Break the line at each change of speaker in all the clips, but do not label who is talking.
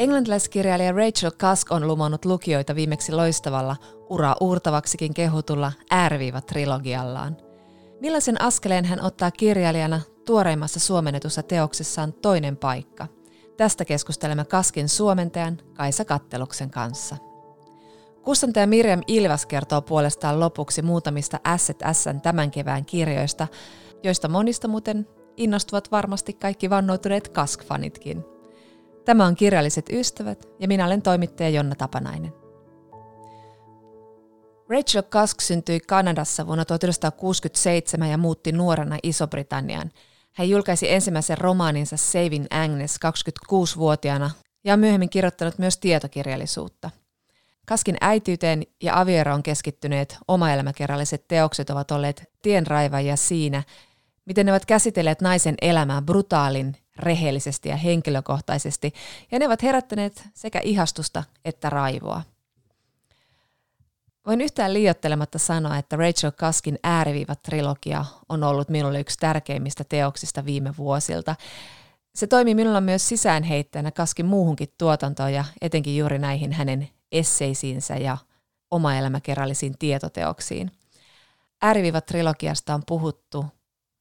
Englantilaiskirjailija Rachel Cusk on lumannut lukijoita viimeksi loistavalla, uraa uurtavaksikin kehutulla ääriviiva-trilogiallaan. Millaisen askeleen hän ottaa kirjailijana tuoreimmassa suomennetussa teoksessaan toinen paikka? Tästä keskustelemme Kaskin suomentajan Kaisa Katteluksen kanssa. Kustantaja Mirjam Ilvas kertoo puolestaan lopuksi muutamista Asset Sn tämän kevään kirjoista, joista monista muuten innostuvat varmasti kaikki vannoutuneet Kask-fanitkin. Tämä on Kirjalliset ystävät ja minä olen toimittaja Jonna Tapanainen. Rachel Cusk syntyi Kanadassa vuonna 1967 ja muutti nuorena Iso-Britanniaan. Hän julkaisi ensimmäisen romaaninsa Saving Agnes 26-vuotiaana ja on myöhemmin kirjoittanut myös tietokirjallisuutta. Kaskin äityyteen ja avioeroon keskittyneet omaelämäkerralliset teokset ovat olleet tienraivajia siinä, miten ne ovat käsitelleet naisen elämää brutaalin, rehellisesti ja henkilökohtaisesti, ja ne ovat herättäneet sekä ihastusta että raivoa. Voin yhtään liiottelematta sanoa, että Rachel Kaskin ääriviivat-trilogia on ollut minulle yksi tärkeimmistä teoksista viime vuosilta. Se toimi minulla myös sisäänheittäjänä Kaskin muuhunkin tuotantoon ja etenkin juuri näihin hänen esseisiinsä ja omaelämäkerrallisiin tietoteoksiin. Ääriviivat-trilogiasta on puhuttu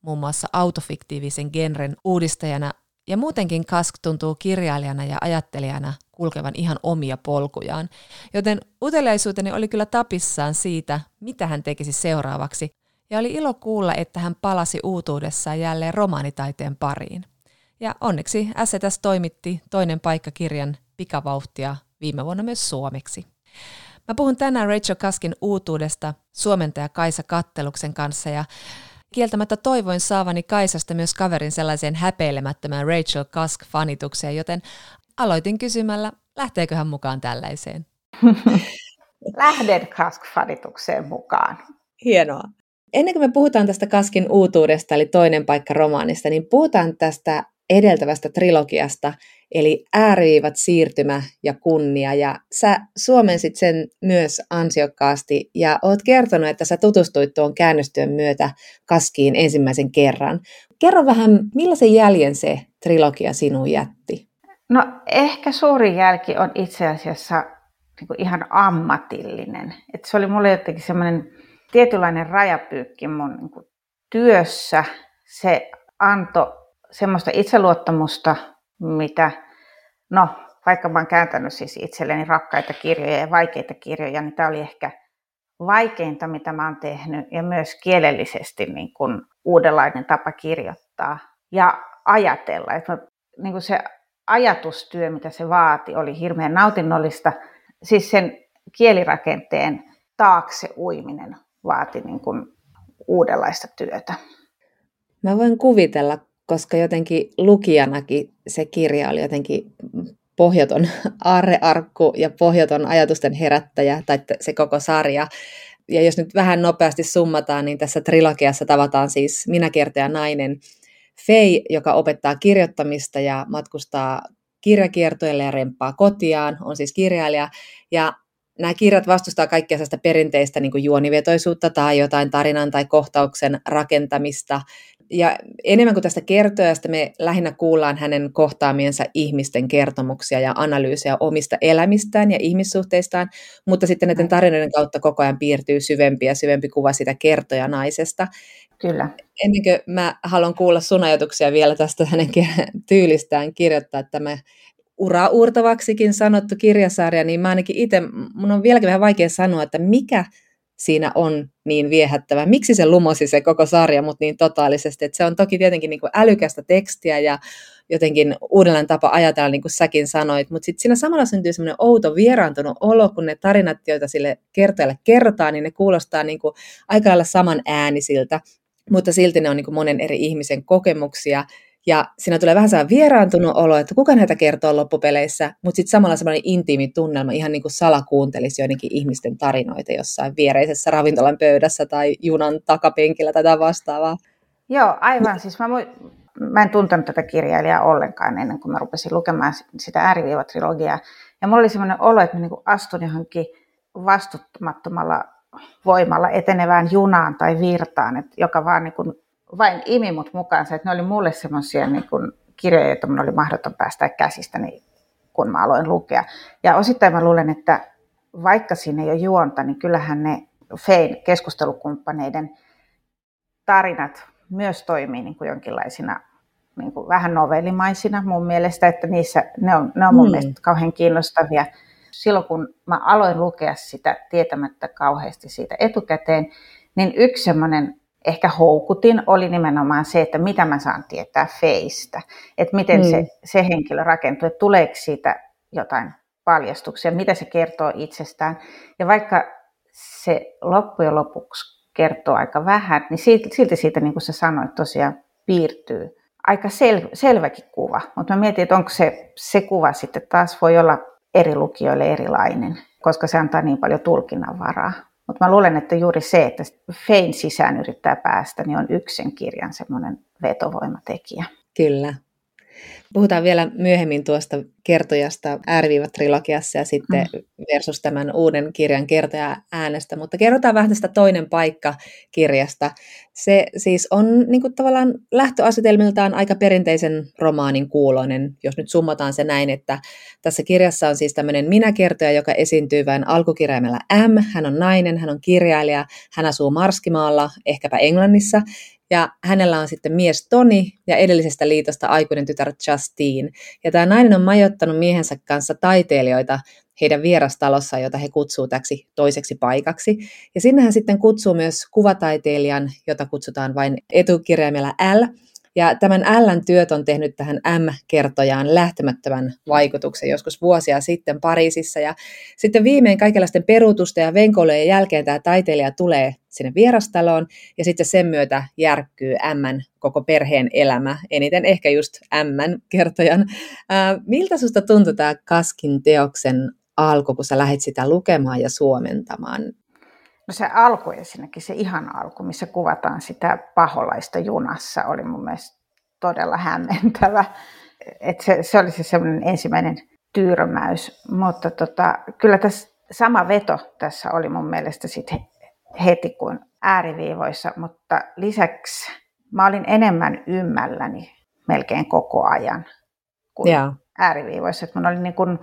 muun muassa autofiktiivisen genren uudistajana ja muutenkin Kask tuntuu kirjailijana ja ajattelijana kulkevan ihan omia polkujaan, joten uteliaisuuteni oli kyllä tapissaan siitä, mitä hän tekisi seuraavaksi, ja oli ilo kuulla, että hän palasi uutuudessaan jälleen romaanitaiteen pariin. Ja onneksi SETS toimitti toinen paikkakirjan pikavauhtia viime vuonna myös suomeksi. Mä puhun tänään Rachel Kaskin uutuudesta suomentaja Kaisa Katteluksen kanssa ja Kieltämättä toivoin saavani Kaisasta myös kaverin sellaiseen häpeilemättömään Rachel Cusk-fanitukseen, joten aloitin kysymällä, lähteekö hän mukaan tällaiseen?
Lähden Cusk-fanitukseen mukaan.
Hienoa. Ennen kuin me puhutaan tästä Kaskin uutuudesta, eli toinen paikka romaanista, niin puhutaan tästä edeltävästä trilogiasta, eli ääriviivat siirtymä ja kunnia. Ja sä suomensit sen myös ansiokkaasti ja oot kertonut, että sä tutustuit tuon käännöstyön myötä Kaskiin ensimmäisen kerran. Kerro vähän, millaisen jäljen se trilogia sinuun jätti?
No ehkä suurin jälki on itse asiassa niin ihan ammatillinen. Et se oli mulle jotenkin semmoinen tietynlainen rajapyykki mun niin työssä. Se antoi semmoista itseluottamusta, mitä, no vaikka mä oon kääntänyt siis itselleni rakkaita kirjoja ja vaikeita kirjoja, niin tämä oli ehkä vaikeinta, mitä mä oon tehnyt ja myös kielellisesti niin kuin uudenlainen tapa kirjoittaa ja ajatella. Että niin kuin se ajatustyö, mitä se vaati, oli hirveän nautinnollista. Siis sen kielirakenteen taakse uiminen vaati niin kuin uudenlaista työtä.
Mä voin kuvitella, koska jotenkin lukijanakin se kirja oli jotenkin pohjaton aarrearkku ja pohjaton ajatusten herättäjä, tai se koko sarja. Ja jos nyt vähän nopeasti summataan, niin tässä trilogiassa tavataan siis minä kertoja nainen Fei, joka opettaa kirjoittamista ja matkustaa kirjakiertoille ja remppaa kotiaan, on siis kirjailija. Ja nämä kirjat vastustaa kaikkia sellaista perinteistä niin juonivetoisuutta tai jotain tarinan tai kohtauksen rakentamista ja enemmän kuin tästä kertojasta me lähinnä kuullaan hänen kohtaamiensa ihmisten kertomuksia ja analyysejä omista elämistään ja ihmissuhteistaan, mutta sitten näiden tarinoiden kautta koko ajan piirtyy syvempi ja syvempi kuva sitä kertojanaisesta.
Kyllä.
Ennen kuin mä haluan kuulla sun ajatuksia vielä tästä hänen tyylistään kirjoittaa tämä ura-uurtavaksikin sanottu kirjasarja, niin mä ainakin itse, mun on vieläkin vähän vaikea sanoa, että mikä siinä on niin viehättävä. Miksi se lumosi se koko sarja mut niin totaalisesti? Et se on toki tietenkin niin kuin älykästä tekstiä ja jotenkin uudelleen tapa ajatella, niin kuin säkin sanoit, mutta sitten siinä samalla syntyy semmoinen outo vieraantunut olo, kun ne tarinat, joita sille kertojalle kerrotaan, niin ne kuulostaa niin kuin aika lailla saman äänisiltä, mutta silti ne on niin kuin monen eri ihmisen kokemuksia, ja siinä tulee vähän sellainen vieraantunut olo, että kuka näitä kertoo loppupeleissä, mutta sitten samalla semmoinen intiimi tunnelma, ihan niin kuin salakuuntelisi joidenkin ihmisten tarinoita jossain viereisessä ravintolan pöydässä tai junan takapenkillä tai vastaavaa.
Joo, aivan. Siis mä, mu- mä en tuntenut tätä kirjailijaa ollenkaan ennen kuin mä rupesin lukemaan sitä ääriviivatrilogiaa. Ja mulla oli semmoinen olo, että mä niin astun johonkin vastuttamattomalla voimalla etenevään junaan tai virtaan, että joka vaan niin vain imi mut mukaansa, että ne oli mulle semmoisia niin kirjoja, joita mun oli mahdoton päästä käsistä, niin kun mä aloin lukea. Ja osittain mä luulen, että vaikka siinä ei ole juonta, niin kyllähän ne Fein keskustelukumppaneiden tarinat myös toimii niin kuin jonkinlaisina niin kuin vähän novellimaisina mun mielestä, että niissä, ne on, ne on mun mm. mielestä kauhean kiinnostavia. Silloin kun mä aloin lukea sitä tietämättä kauheasti siitä etukäteen, niin yksi semmoinen ehkä houkutin oli nimenomaan se, että mitä mä saan tietää feistä, että miten mm. se, se henkilö rakentuu, että tuleeko siitä jotain paljastuksia, mitä se kertoo itsestään. Ja vaikka se loppujen lopuksi kertoo aika vähän, niin silti, silti siitä, niin kuin sä sanoit, tosiaan piirtyy aika sel, selväkin kuva. Mutta mä mietin, että onko se, se kuva sitten taas voi olla eri lukijoille erilainen, koska se antaa niin paljon tulkinnanvaraa. Mutta mä luulen, että juuri se, että Fein sisään yrittää päästä, niin on yksen kirjan semmoinen vetovoimatekijä.
Kyllä. Puhutaan vielä myöhemmin tuosta kertojasta ääriviivat-trilogiassa ja sitten mm. versus tämän uuden kirjan kertoja äänestä, mutta kerrotaan vähän tästä toinen paikka kirjasta. Se siis on niin kuin tavallaan lähtöasetelmiltaan aika perinteisen romaanin kuuloinen, jos nyt summataan se näin, että tässä kirjassa on siis tämmöinen minäkertoja, joka esiintyy vain alkukirjaimella M. Hän on nainen, hän on kirjailija, hän asuu Marskimaalla, ehkäpä Englannissa, ja hänellä on sitten mies Toni ja edellisestä liitosta aikuinen tytär Justine. Ja tämä nainen on majoittanut miehensä kanssa taiteilijoita heidän vierastalossa, jota he kutsuu täksi toiseksi paikaksi. Ja sinne hän sitten kutsuu myös kuvataiteilijan, jota kutsutaan vain etukirjaimella L, ja tämän Ln työt on tehnyt tähän M-kertojaan lähtemättömän vaikutuksen joskus vuosia sitten Pariisissa. Ja sitten viimein kaikenlaisten peruutusten ja venkoilujen jälkeen tämä taiteilija tulee sinne vierastaloon ja sitten sen myötä järkkyy M koko perheen elämä, eniten ehkä just M-kertojan. Ää, miltä susta tuntui tämä Kaskin teoksen alku, kun sä lähdit sitä lukemaan ja suomentamaan?
No se alku ensinnäkin, se ihan alku, missä kuvataan sitä paholaista junassa, oli mun mielestä todella hämmentävä. Et se, se oli se semmoinen ensimmäinen tyrmäys. Mutta tota, kyllä tässä sama veto tässä oli mun mielestä sit heti kuin ääriviivoissa, mutta lisäksi mä olin enemmän ymmälläni melkein koko ajan kuin yeah. ääriviivoissa. Et mun oli niin kun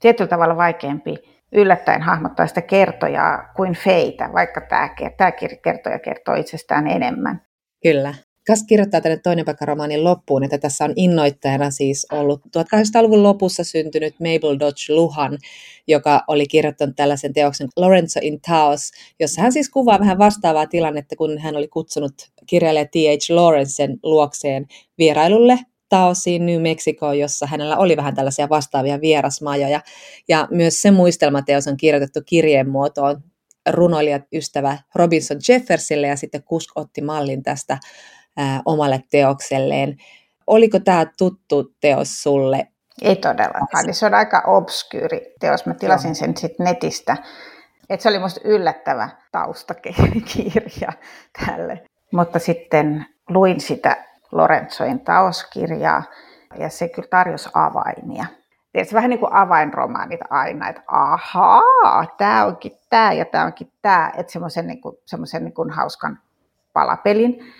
tietyllä tavalla vaikeampi yllättäen hahmottaa sitä kertojaa kuin feitä, vaikka tämä, tämä kertoja kertoo itsestään enemmän.
Kyllä. Kas kirjoittaa tänne toinen paikka romaanin loppuun, että tässä on innoittajana siis ollut 1800-luvun lopussa syntynyt Mabel Dodge Luhan, joka oli kirjoittanut tällaisen teoksen Lorenzo in Taos, jossa hän siis kuvaa vähän vastaavaa tilannetta, kun hän oli kutsunut kirjailija T.H. Lawrencen luokseen vierailulle Taosiin New Mexicoon, jossa hänellä oli vähän tällaisia vastaavia vierasmajoja. Ja myös se muistelmateos on kirjoitettu kirjeen muotoon runoilijat ystävä Robinson Jeffersille ja sitten Kusk otti mallin tästä ää, omalle teokselleen. Oliko tämä tuttu teos sulle?
Ei todellakaan. Se on aika obskyyri teos. Mä tilasin sen sitten netistä. Et se oli musta yllättävä taustakirja tälle. Mutta sitten luin sitä Lorenzoin taoskirjaa, ja se kyllä tarjosi avainia. Tiedätkö, vähän niin kuin avainromaanit aina, että ahaa, tämä onkin tämä ja tämä onkin tämä, että semmoisen niin kuin, semmoisen niin kuin hauskan palapelin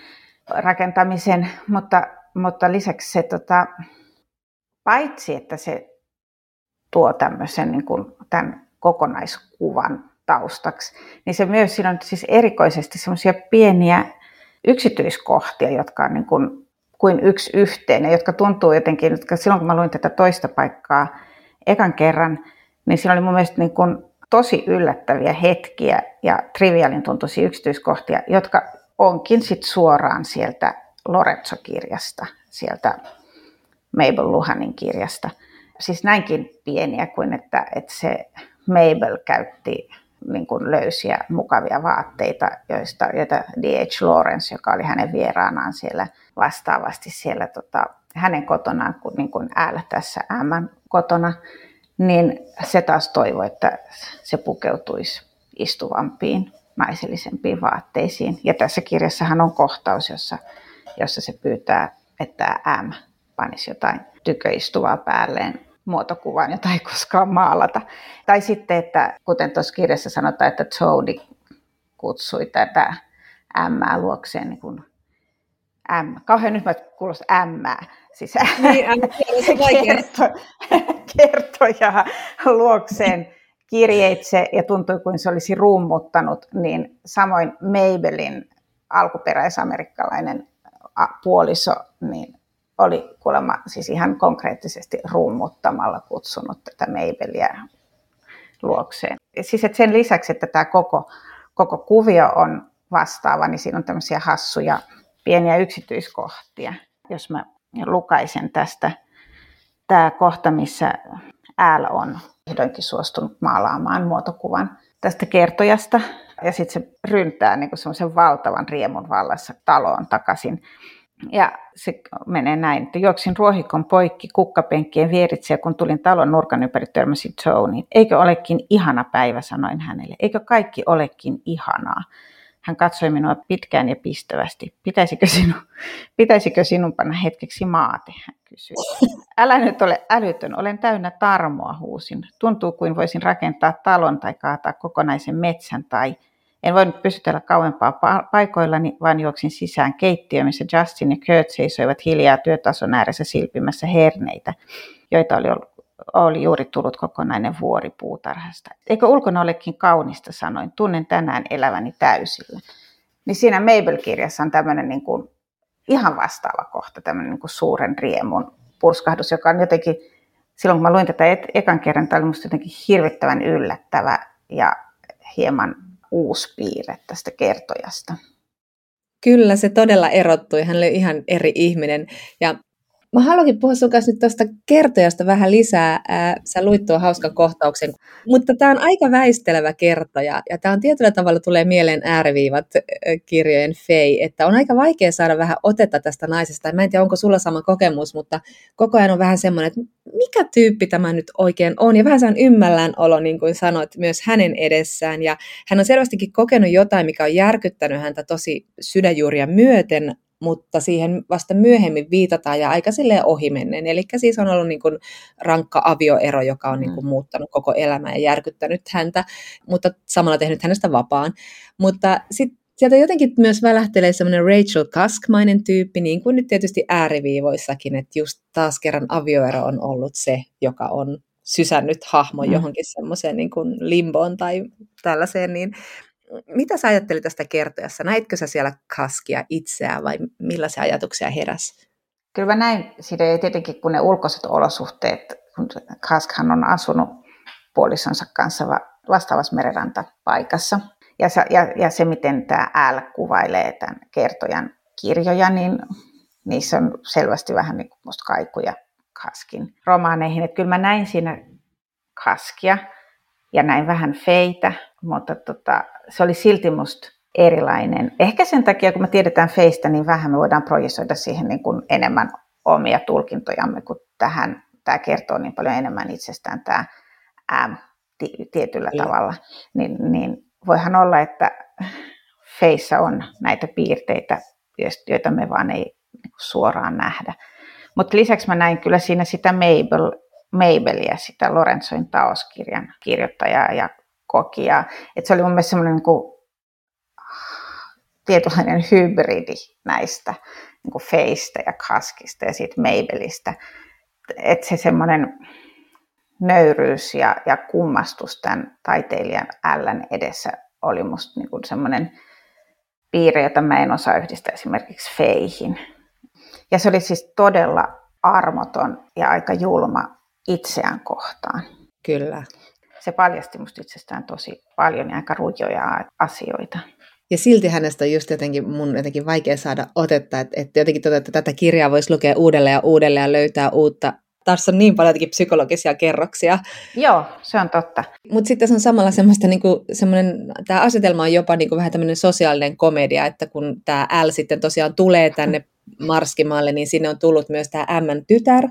rakentamisen, mutta, mutta lisäksi se tota, paitsi, että se tuo tämmöisen niin kuin, tämän kokonaiskuvan taustaksi, niin se myös siinä on siis erikoisesti semmoisia pieniä yksityiskohtia, jotka on niin kuin, kuin yksi yhteen, jotka tuntuu jotenkin, että silloin kun mä luin tätä toista paikkaa ekan kerran, niin siinä oli mun mielestä niin kuin tosi yllättäviä hetkiä ja trivialin tuntuisia yksityiskohtia, jotka onkin sit suoraan sieltä Lorenzo-kirjasta, sieltä Mabel Luhanin kirjasta. Siis näinkin pieniä kuin, että, että se Mabel käytti niin kuin löysiä, mukavia vaatteita, joista, joita D.H. Lawrence, joka oli hänen vieraanaan siellä vastaavasti siellä tota, hänen kotonaan, kun, niin kuin L tässä M kotona, niin se taas toivoi, että se pukeutuisi istuvampiin, naisellisempiin vaatteisiin. Ja tässä kirjassahan on kohtaus, jossa, jossa se pyytää, että M panisi jotain tyköistuvaa päälleen muotokuvan, jota ei koskaan maalata. Tai sitten, että kuten tuossa kirjassa sanotaan, että Tony kutsui tätä ämmää luokseen niin kuin M. Kauhean nyt mä kuulostaa M. Siis
niin,
kerto, kertoja luokseen kirjeitse ja tuntui kuin se olisi rummuttanut, niin samoin Mabelin alkuperäisamerikkalainen puoliso niin oli kuulemma siis ihan konkreettisesti rummuttamalla kutsunut tätä Mabelia luokseen. Siis että sen lisäksi, että tämä koko, koko kuvio on vastaava, niin siinä on tämmöisiä hassuja pieniä yksityiskohtia. Jos mä lukaisen tästä, tämä kohta, missä L on vihdoinkin suostunut maalaamaan muotokuvan tästä kertojasta. Ja sitten se ryntää niin semmoisen valtavan riemun vallassa taloon takaisin. Ja se menee näin, että juoksin ruohikon poikki kukkapenkkien vieritse ja kun tulin talon nurkan ympäri törmäsin Joaniin. Eikö olekin ihana päivä, sanoin hänelle. Eikö kaikki olekin ihanaa? Hän katsoi minua pitkään ja pistävästi. Pitäisikö sinun, pitäisikö sinun panna hetkeksi maate, hän kysyi. Älä nyt ole älytön, olen täynnä tarmoa, huusin. Tuntuu kuin voisin rakentaa talon tai kaataa kokonaisen metsän tai en voinut pysytellä kauempaa paikoillani, vaan juoksin sisään keittiöön, missä Justin ja Kurt seisoivat hiljaa työtason ääressä silpimässä herneitä, joita oli, ollut, oli juuri tullut kokonainen vuori puutarhasta. Eikö ulkona olekin kaunista, sanoin. Tunnen tänään eläväni täysillä. Niin siinä Mabel-kirjassa on tämmöinen niin kuin ihan vastaava kohta, tämmöinen niin kuin suuren riemun purskahdus, joka on jotenkin, silloin kun mä luin tätä ekan kerran, tämä oli musta jotenkin hirvittävän yllättävä ja hieman uusi piirre tästä kertojasta.
Kyllä, se todella erottui. Hän oli ihan eri ihminen. Ja Mä haluankin puhua sun kanssa nyt tuosta kertojasta vähän lisää. sä luit tuon hauskan kohtauksen, mutta tämä on aika väistelevä kertoja ja tämä on tietyllä tavalla tulee mieleen ääriviivat kirjojen fei, että on aika vaikea saada vähän otetta tästä naisesta. Mä en tiedä, onko sulla sama kokemus, mutta koko ajan on vähän semmoinen, että mikä tyyppi tämä nyt oikein on ja vähän saan ymmällään olo, niin kuin sanoit, myös hänen edessään ja hän on selvästikin kokenut jotain, mikä on järkyttänyt häntä tosi sydänjuuria myöten, mutta siihen vasta myöhemmin viitataan ja aika silleen ohimennen. Eli siis on ollut niin kuin rankka avioero, joka on niin kuin mm. muuttanut koko elämää ja järkyttänyt häntä, mutta samalla tehnyt hänestä vapaan. Mutta sitten sieltä jotenkin myös välähtelee semmoinen Rachel Kaskmainen tyyppi, niin kuin nyt tietysti ääriviivoissakin, että just taas kerran avioero on ollut se, joka on sysännyt hahmon mm. johonkin semmoiseen niin kuin limboon tai tällaiseen, niin mitä sä ajattelit tästä kertojassa? Näitkö sä siellä kaskia itseään vai millaisia ajatuksia heräs?
Kyllä mä näin siitä tietenkin, kun ne ulkoiset olosuhteet, kun Kaskhan on asunut puolisonsa kanssa vastaavassa merenrantapaikassa. Ja, se, ja, ja se, miten tämä L kuvailee tämän kertojan kirjoja, niin niissä on selvästi vähän niin kuin musta kaikuja Kaskin romaaneihin. Että kyllä mä näin siinä Kaskia ja näin vähän feitä, mutta tota, se oli silti musta erilainen. Ehkä sen takia, kun me tiedetään feistä niin vähän, me voidaan projisoida siihen niin kuin enemmän omia tulkintojamme, kun tähän, tämä kertoo niin paljon enemmän itsestään tämä M tietyllä ja. tavalla. Niin, niin voihan olla, että feissä on näitä piirteitä, joita me vaan ei niin suoraan nähdä. Mutta lisäksi mä näin kyllä siinä sitä Mabel, Mabelia, sitä Lorenzoin taoskirjan kirjoittajaa ja kokia. Et se oli mun mielestä semmoinen niin kuin, tietynlainen hybridi näistä niin kuin Feistä ja Kaskista ja siitä Mabelistä. Että se semmoinen nöyryys ja, ja kummastus tämän taiteilijan Älän edessä oli musta niin semmoinen piirre, jota mä en osaa yhdistää esimerkiksi Feihin. Ja se oli siis todella armoton ja aika julma itseään kohtaan.
Kyllä
se paljasti musta itsestään tosi paljon ja aika rujoja asioita.
Ja silti hänestä on just jotenkin mun jotenkin vaikea saada otetta, että, että jotenkin tota, että tätä kirjaa voisi lukea uudelleen ja uudelleen ja löytää uutta. Tässä on niin paljon jotenkin psykologisia kerroksia.
Joo, se on totta.
Mutta sitten se on samalla semmoista, niinku, semmoinen, tämä asetelma on jopa niinku vähän tämmöinen sosiaalinen komedia, että kun tämä L sitten tosiaan tulee tänne Marskimaalle, niin sinne on tullut myös tämä M tytär,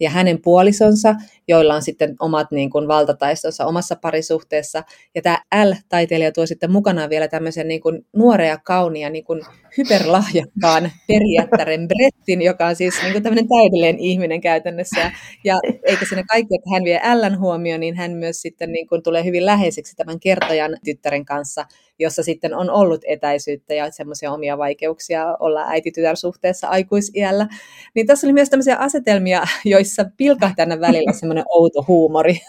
ja hänen puolisonsa, joilla on sitten omat niin kuin, valtataistonsa omassa parisuhteessa. Ja tämä L-taiteilija tuo sitten mukanaan vielä tämmöisen niin kuin, nuorea ja kaunia niin kuin, hyperlahjakkaan perijättären Brettin, joka on siis niin kuin, tämmöinen täydellinen ihminen käytännössä. Ja, ja eikä siinä kaikki, että hän vie Ln huomioon, niin hän myös sitten niin kuin, tulee hyvin läheiseksi tämän kertojan tyttären kanssa, jossa sitten on ollut etäisyyttä ja semmoisia omia vaikeuksia olla äiti-tytär-suhteessa aikuisiällä. Niin tässä oli myös tämmöisiä asetelmia, joissa pilkahti aina välillä semmoinen outo huumori.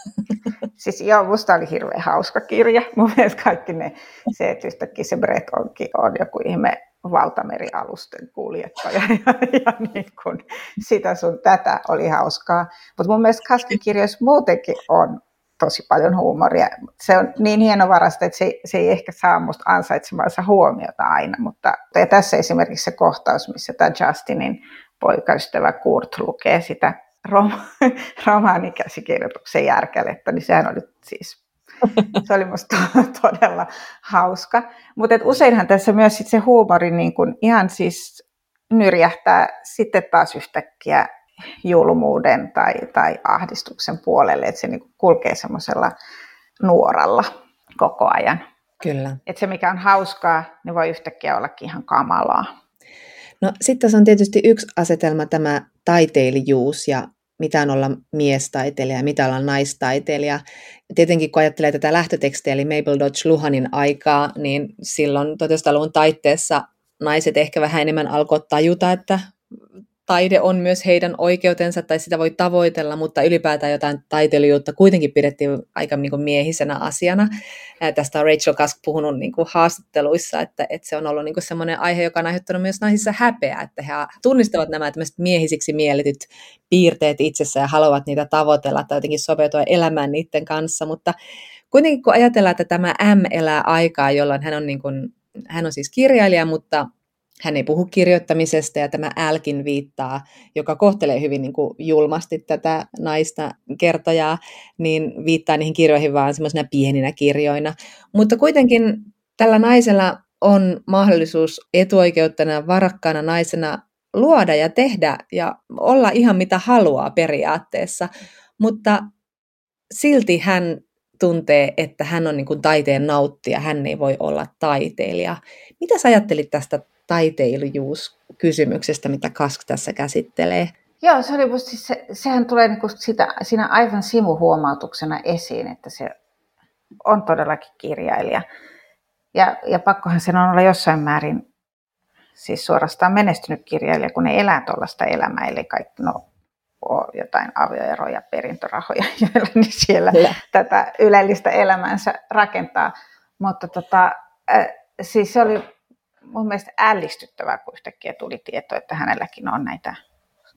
Siis joo, musta oli hirveän hauska kirja. Mun mielestä kaikki ne, se, että yhtäkkiä se Brett onkin, on joku ihme valtamerialusten kuljettaja ja, ja niin kun, sitä sun tätä oli hauskaa. Mutta mun mielestä Kaskin kirjoissa muutenkin on tosi paljon huumoria. Se on niin hienovarasta, että se, se ei ehkä saa musta ansaitsemansa huomiota aina, mutta ja tässä esimerkiksi se kohtaus, missä tämä Justinin poikaystävä Kurt lukee sitä rom, romaanikäsikirjoituksen järkälettä, niin sehän oli siis, se oli musta todella hauska. Mutta useinhan tässä myös sit se huumori niin kun ihan siis nyrjähtää sitten taas yhtäkkiä julmuuden tai, tai ahdistuksen puolelle, että se niin kulkee semmoisella nuoralla koko ajan.
Kyllä.
Että se, mikä on hauskaa, niin voi yhtäkkiä ollakin ihan kamalaa.
No sitten tässä on tietysti yksi asetelma tämä taiteilijuus ja mitä on olla miestaiteilija ja mitä olla naistaiteilija. Tietenkin kun ajattelee tätä lähtötekstiä, eli Mabel Dodge Luhanin aikaa, niin silloin 1900-luvun taitteessa naiset ehkä vähän enemmän alkoi tajuta, että taide on myös heidän oikeutensa tai sitä voi tavoitella, mutta ylipäätään jotain taiteilijuutta kuitenkin pidettiin aika niin kuin miehisenä asiana. Ja tästä on Rachel Kask puhunut niin kuin haastatteluissa, että, että se on ollut niin kuin semmoinen aihe, joka on aiheuttanut myös naisissa häpeää, että he tunnistavat nämä miehisiksi mielletyt piirteet itsessä ja haluavat niitä tavoitella tai jotenkin sopeutua elämään niiden kanssa, mutta kuitenkin kun ajatellaan, että tämä M elää aikaa, jolloin hän on, niin kuin, hän on siis kirjailija, mutta hän ei puhu kirjoittamisesta ja tämä älkin viittaa, joka kohtelee hyvin niin kuin julmasti tätä naista kertojaa, niin viittaa niihin kirjoihin vaan semmoisina pieninä kirjoina. Mutta kuitenkin tällä naisella on mahdollisuus etuoikeuttana varakkaana naisena luoda ja tehdä ja olla ihan mitä haluaa periaatteessa, mutta silti hän tuntee, että hän on niin kuin taiteen nauttija, hän ei voi olla taiteilija. Mitä sä ajattelit tästä taiteilijuuskysymyksestä, mitä Kask tässä käsittelee.
Joo, se oli musta, siis se, sehän tulee niinku sitä, siinä aivan simuhuomautuksena esiin, että se on todellakin kirjailija. Ja, ja pakkohan sen on olla jossain määrin siis suorastaan menestynyt kirjailija, kun ne elää tuollaista elämää, eli kaikki no, jotain avioeroja, perintörahoja, joilla niin siellä Kyllä. tätä ylellistä elämäänsä rakentaa. Mutta tota, äh, siis se oli mun mielestä ällistyttävää, kun yhtäkkiä tuli tieto, että hänelläkin on näitä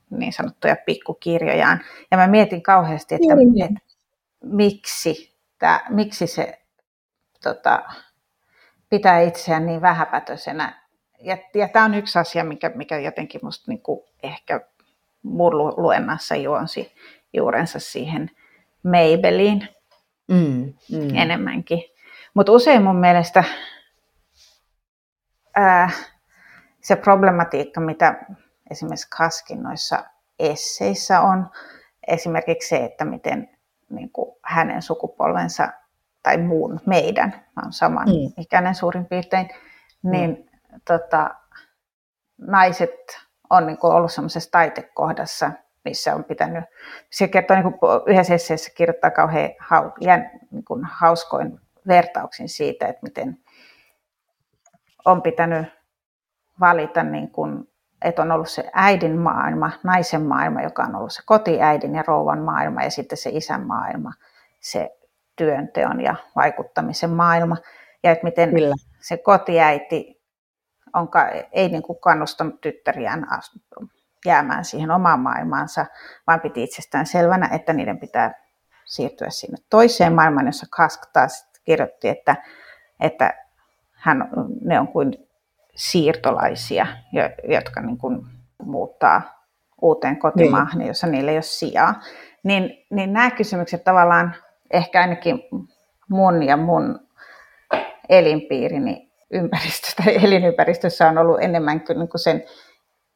niin sanottuja pikkukirjojaan. Ja mä mietin kauheasti, että, mm. että miksi, tää, miksi se tota, pitää itseään niin vähäpätöisenä. Ja, ja tämä on yksi asia, mikä, mikä jotenkin musta niinku ehkä mun luennassa juonsi juurensa siihen Maybeliin mm, mm. enemmänkin. Mutta usein mun mielestä ää, se problematiikka, mitä esimerkiksi Kaskin noissa esseissä on, esimerkiksi se, että miten niin kuin hänen sukupolvensa tai muun meidän, mä olen saman mm. ikäinen suurin piirtein, niin mm. tota, naiset on niin kuin ollut semmoisessa taitekohdassa, missä on pitänyt, se kertoo niin kuin yhdessä esseessä kirjoittaa kauhean hau, jän, niin kuin hauskoin vertauksin siitä, että miten on pitänyt valita, niin kuin, että on ollut se äidin maailma, naisen maailma, joka on ollut se kotiäidin ja rouvan maailma ja sitten se isän maailma, se työnteon ja vaikuttamisen maailma. Ja että miten Kyllä. se kotiäiti on, ei niin kuin kannustanut tyttäriään jäämään siihen omaan maailmaansa, vaan piti itsestään selvänä, että niiden pitää siirtyä sinne toiseen maailmaan, jossa Kask taas kirjoitti, että, että hän, ne on kuin siirtolaisia, jotka niin kuin muuttaa uuteen kotimaahan, niin. jossa niillä ei ole sijaa. Niin, niin nämä kysymykset tavallaan ehkä ainakin mun ja mun elinpiirini ympäristössä tai elinympäristössä on ollut enemmän kuin, niin kuin sen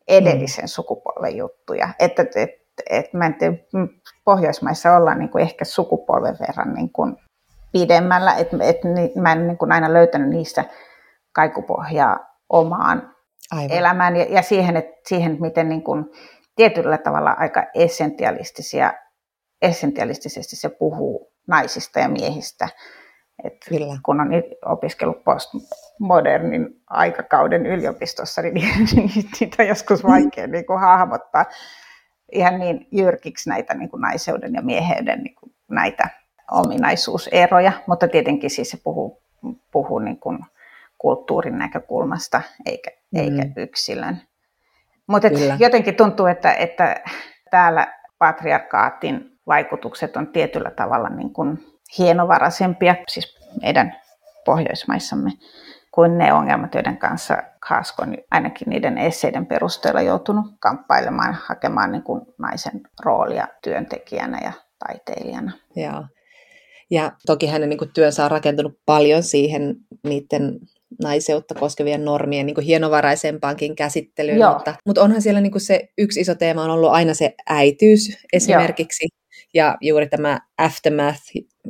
edellisen mm. sukupolven juttuja. Että, että et mä en tiedä, Pohjoismaissa ollaan niin kuin ehkä sukupolven verran niin kuin pidemmällä, että et, mä en niin kuin aina löytänyt niistä kaikupohjaa omaan Aivan. elämään ja, ja siihen, että, siihen, miten niin kuin, tietyllä tavalla aika essentialistisia, essentialistisesti se puhuu naisista ja miehistä. Et Kyllä. Kun on opiskellut postmodernin aikakauden yliopistossa, niin niitä on joskus vaikea niin kuin hahmottaa ihan niin jyrkiksi näitä niin kuin naiseuden ja mieheyden niin kuin näitä ominaisuuseroja, mutta tietenkin siis se puhuu, puhuu niin kuin kulttuurin näkökulmasta eikä, mm. eikä yksilön. Mutta jotenkin tuntuu, että, että täällä patriarkaatin vaikutukset on tietyllä tavalla niin kuin hienovaraisempia, siis meidän Pohjoismaissamme, kuin ne ongelmat, joiden kanssa Haasko on ainakin niiden esseiden perusteella joutunut kamppailemaan, hakemaan niin kuin naisen roolia työntekijänä ja taiteilijana.
Joo. Ja toki hänen niin kuin, työnsä on rakentunut paljon siihen niiden naiseutta koskevien normien niin kuin hienovaraisempaakin käsittelyyn, Joo. mutta, mutta onhan siellä niin kuin se yksi iso teema on ollut aina se äityys esimerkiksi, Joo. ja juuri tämä aftermath,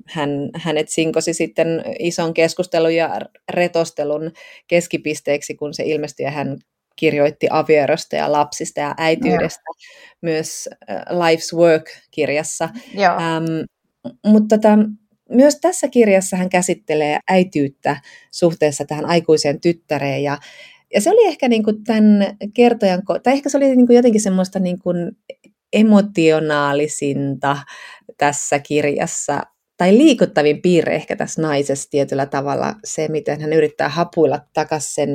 hän, hänet sinkosi sitten ison keskustelun ja retostelun keskipisteeksi, kun se ilmestyi ja hän kirjoitti avioerosta ja lapsista ja äityydestä Joo. myös Life's Work-kirjassa. Joo. Ähm, mutta tota, myös tässä kirjassa hän käsittelee äityyttä suhteessa tähän aikuiseen tyttäreen ja ja se oli ehkä niin kuin tämän kertojan, tai ehkä se oli niin kuin jotenkin semmoista niin kuin emotionaalisinta tässä kirjassa, tai liikuttavin piirre ehkä tässä naisessa tietyllä tavalla se, miten hän yrittää hapuilla takaisin sen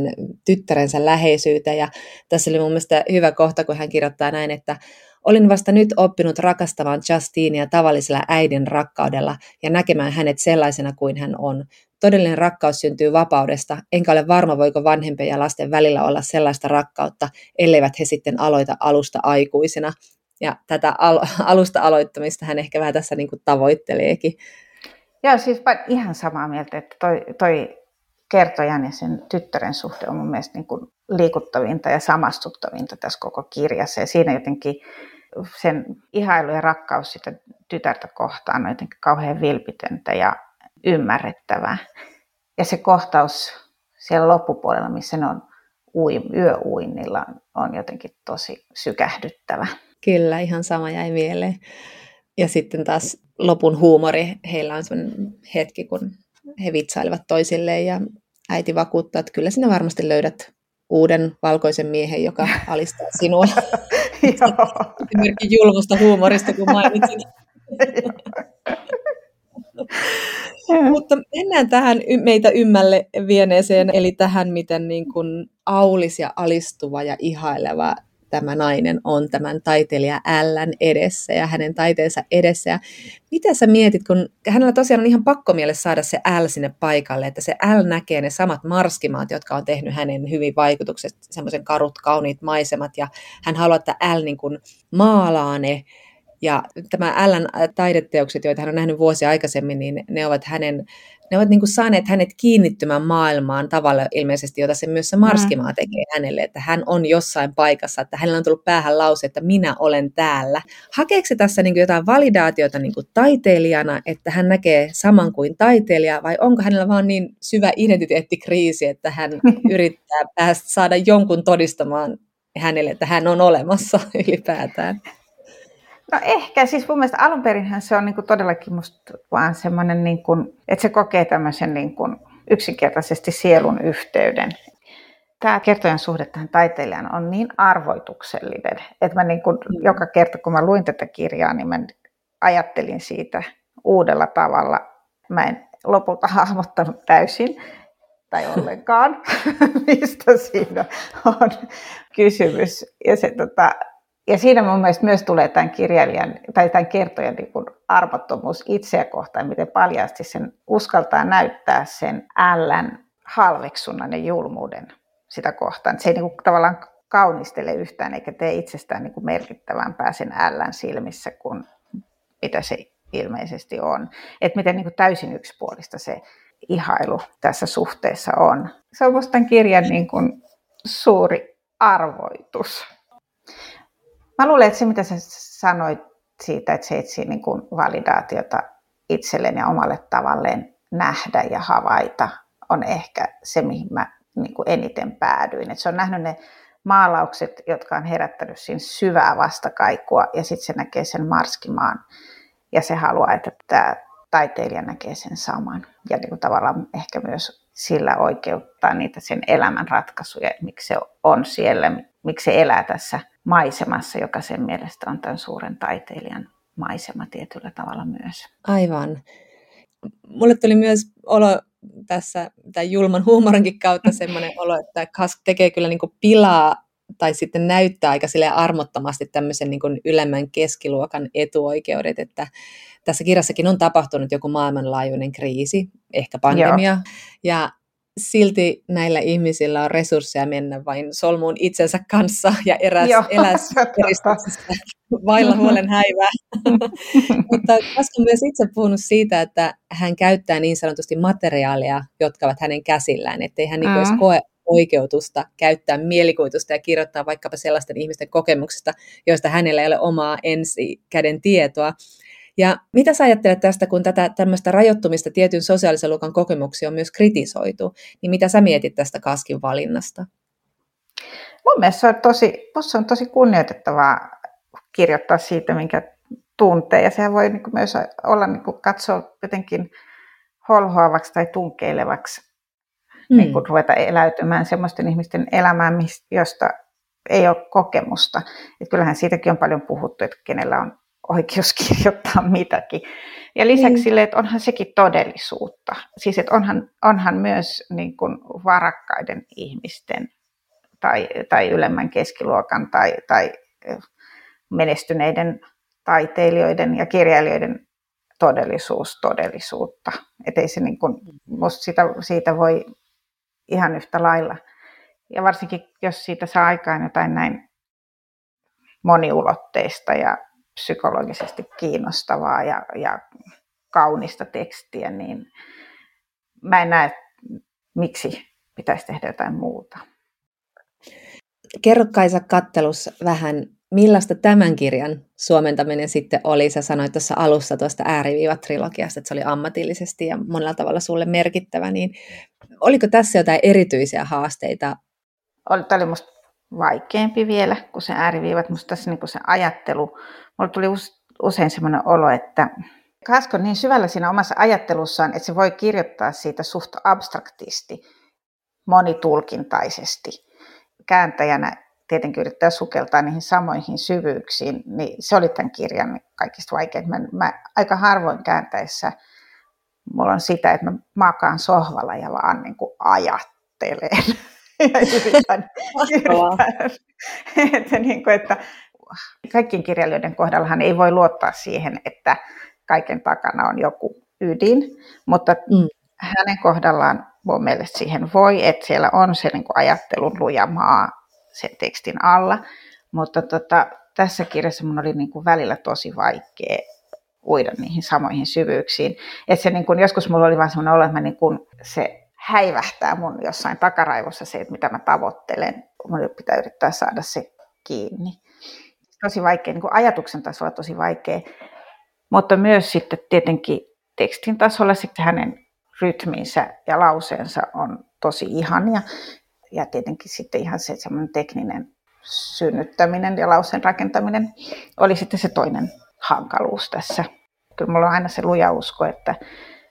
tyttärensä läheisyyteen. Ja tässä oli mun mielestä hyvä kohta, kun hän kirjoittaa näin, että Olin vasta nyt oppinut rakastamaan Justinia tavallisella äidin rakkaudella ja näkemään hänet sellaisena kuin hän on. Todellinen rakkaus syntyy vapaudesta, enkä ole varma, voiko vanhempien ja lasten välillä olla sellaista rakkautta, elleivät he sitten aloita alusta aikuisena. Ja tätä al- alusta aloittamista hän ehkä vähän tässä niin kuin tavoitteleekin.
Joo, siis ihan samaa mieltä, että toi, toi kertojan ja sen tyttären suhde on mun mielestä niin kuin liikuttavinta ja samastuttavinta tässä koko kirjassa. Ja siinä jotenkin sen ihailu ja rakkaus sitä tytärtä kohtaan on jotenkin kauhean vilpitöntä ja ymmärrettävää. Ja se kohtaus siellä loppupuolella, missä ne on ui, yöuinnilla, on jotenkin tosi sykähdyttävä.
Kyllä, ihan sama jäi mieleen. Ja sitten taas lopun huumori, heillä on sellainen hetki, kun he vitsailevat toisilleen ja äiti vakuuttaa, että kyllä sinä varmasti löydät uuden valkoisen miehen, joka alistaa sinua. Esimerkki julmasta huumorista, kun mainitsin. Mutta mennään tähän meitä ymmälle vieneeseen, eli tähän, miten niin kuin aulis ja alistuva ja ihaileva tämä nainen on tämän taiteilija Ällän edessä ja hänen taiteensa edessä. Ja mitä sä mietit, kun hänellä tosiaan on ihan pakko miele saada se L sinne paikalle, että se L näkee ne samat marskimaat, jotka on tehnyt hänen hyvin vaikutukset, semmoisen karut, kauniit maisemat, ja hän haluaa, että L niin kuin maalaa ne, ja tämä Älän taideteokset, joita hän on nähnyt vuosia aikaisemmin, niin ne ovat hänen ne ovat niin kuin saaneet hänet kiinnittymään maailmaan tavalla ilmeisesti, jota se myös se Marskimaa mm. tekee hänelle, että hän on jossain paikassa, että hänellä on tullut päähän lause, että minä olen täällä. Hakeeko se tässä niin kuin jotain validaatiota niin kuin taiteilijana, että hän näkee saman kuin taiteilija, vai onko hänellä vaan niin syvä identiteettikriisi, että hän yrittää päästä saada jonkun todistamaan hänelle, että hän on olemassa ylipäätään?
No ehkä, siis mun mielestä alun perinhän se on niin kuin todellakin musta vaan semmoinen, niin kuin, että se kokee tämmöisen niin kuin yksinkertaisesti sielun yhteyden. Tämä kertojan suhde tähän taiteilijan on niin arvoituksellinen, että mä niin kuin, mm. joka kerta kun mä luin tätä kirjaa, niin mä ajattelin siitä uudella tavalla. Mä en lopulta hahmottanut täysin tai ollenkaan, mistä siinä on kysymys. Ja se, tota, ja siinä mun mielestä myös tulee tämän kirjailijan tai tämän kertojan niin kuin arvottomuus itseä kohtaan, miten paljasti sen uskaltaa näyttää sen ällän halveksunnan ja julmuuden sitä kohtaan. Se ei niin kuin tavallaan kaunistele yhtään eikä tee itsestään niin kuin merkittävämpää sen ällän silmissä kuin mitä se ilmeisesti on. Että miten niin kuin täysin yksipuolista se ihailu tässä suhteessa on. Se on minusta tämän kirjan niin kuin suuri arvoitus. Mä luulen, että se mitä sä sanoit siitä, että se etsii niin kuin validaatiota itselleen ja omalle tavalleen nähdä ja havaita, on ehkä se, mihin mä niin kuin eniten päädyin. Et se on nähnyt ne maalaukset, jotka on herättänyt siinä syvää vastakaikua, ja sitten se näkee sen marskimaan, ja se haluaa, että tämä taiteilija näkee sen saman. Ja niin kuin tavallaan ehkä myös sillä oikeuttaa niitä sen elämän ratkaisuja, miksi se on siellä, miksi se elää tässä maisemassa, joka sen mielestä on tämän suuren taiteilijan maisema tietyllä tavalla myös.
Aivan. Mulle tuli myös olo tässä tämän julman huumorinkin kautta semmoinen olo, että Kask tekee kyllä niin kuin pilaa tai sitten näyttää aika sille armottomasti tämmöisen niin kuin ylemmän keskiluokan etuoikeudet, että tässä kirjassakin on tapahtunut joku maailmanlaajuinen kriisi, ehkä pandemia, Joo. ja silti näillä ihmisillä on resursseja mennä vain solmuun itsensä kanssa ja eräs, eläs vailla huolen häivää. Mutta Kaska on myös itse puhunut siitä, että hän käyttää niin sanotusti materiaalia, jotka ovat hänen käsillään, ettei hän niin koe oikeutusta käyttää mielikuvitusta ja kirjoittaa vaikkapa sellaisten ihmisten kokemuksista, joista hänellä ei ole omaa ensikäden tietoa. Ja mitä sä ajattelet tästä, kun tätä tämmöistä rajoittumista tietyn sosiaalisen luokan kokemuksia on myös kritisoitu, niin mitä sä mietit tästä kaskin valinnasta?
Mun mielestä se on tosi, se on tosi kunnioitettavaa kirjoittaa siitä, minkä tuntee. Ja sehän voi niin kuin myös olla niin kuin katsoa jotenkin holhoavaksi tai tunkeilevaksi, mm. niin kuin ruveta eläytymään sellaisten ihmisten elämään, josta ei ole kokemusta. Et kyllähän siitäkin on paljon puhuttu, että kenellä on oikeus kirjoittaa mitäkin. Ja lisäksi mm. sille, että onhan sekin todellisuutta. Siis että onhan, onhan myös niin kuin varakkaiden ihmisten tai, tai ylemmän keskiluokan tai, tai menestyneiden taiteilijoiden ja kirjailijoiden todellisuus todellisuutta. Että ei se niin kuin, musta sitä, siitä voi ihan yhtä lailla. Ja varsinkin, jos siitä saa aikaan jotain näin moniulotteista ja psykologisesti kiinnostavaa ja, ja kaunista tekstiä, niin mä en näe, miksi pitäisi tehdä jotain muuta.
Kerro Kaisa kattelussa vähän, millaista tämän kirjan suomentaminen sitten oli? Sä sanoit tuossa alussa tuosta ääriviivat-trilogiasta, että se oli ammatillisesti ja monella tavalla sulle merkittävä, niin oliko tässä jotain erityisiä haasteita?
Oli, tämä oli musta vaikeampi vielä kuin se ääriviivat. Musta tässä niin se ajattelu mulla tuli usein sellainen olo, että Kasko niin syvällä siinä omassa ajattelussaan, että se voi kirjoittaa siitä suht abstraktisti, monitulkintaisesti. Kääntäjänä tietenkin yrittää sukeltaa niihin samoihin syvyyksiin, niin se oli tämän kirjan kaikista vaikein. Mä, mä aika harvoin kääntäessä, mulla on sitä, että mä makaan sohvalla ja vaan niin kuin ajattelen ja yritän, yritän että, niin kuin, että kaikkien kirjailijoiden kohdallahan ei voi luottaa siihen, että kaiken takana on joku ydin, mutta mm. hänen kohdallaan mun mielestä siihen voi, että siellä on se niin kuin ajattelun lujamaa sen tekstin alla, mutta tota, tässä kirjassa mun oli niin kuin välillä tosi vaikea uida niihin samoihin syvyyksiin. että se niin kuin, joskus mulla oli vaan sellainen olo, että mä niin kuin, se häivähtää mun jossain takaraivossa se, että mitä mä tavoittelen. Mun pitää yrittää saada se kiinni tosi vaikea, niin kuin ajatuksen tasolla tosi vaikea, mutta myös sitten tietenkin tekstin tasolla sitten hänen rytminsä ja lauseensa on tosi ihania. Ja tietenkin sitten ihan se semmoinen tekninen synnyttäminen ja lauseen rakentaminen oli sitten se toinen hankaluus tässä. Kyllä mulla on aina se luja usko, että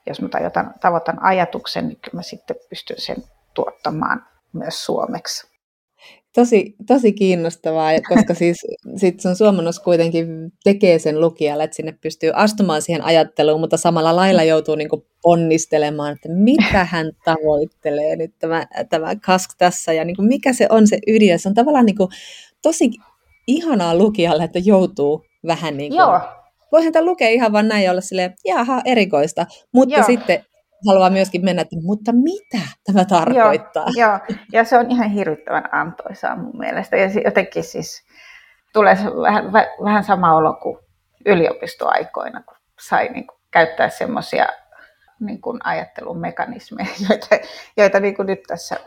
jos mä tavoitan, tavoitan ajatuksen, niin kyllä mä sitten pystyn sen tuottamaan myös suomeksi.
Tosi, tosi kiinnostavaa, koska siis sit sun suomennos kuitenkin tekee sen lukijalle, että sinne pystyy astumaan siihen ajatteluun, mutta samalla lailla joutuu niin kuin ponnistelemaan, että mitä hän tavoittelee nyt tämä, tämä kask tässä ja niin kuin mikä se on se ydin. Se on tavallaan niin kuin tosi ihanaa lukijalle, että joutuu vähän niin kuin. Voihan tämä lukea ihan vaan näin ja olla silleen, jaha, erikoista. Mutta Joo. sitten haluaa myöskin mennä, että mutta mitä tämä tarkoittaa?
Joo, joo. ja se on ihan hirvittävän antoisaa mun mielestä. Ja jotenkin siis tulee vähän, vähän sama olo kuin yliopistoaikoina, kun sai niin kuin käyttää semmoisia niin kuin ajattelun mekanismeja, joita, joita niin kuin nyt tässä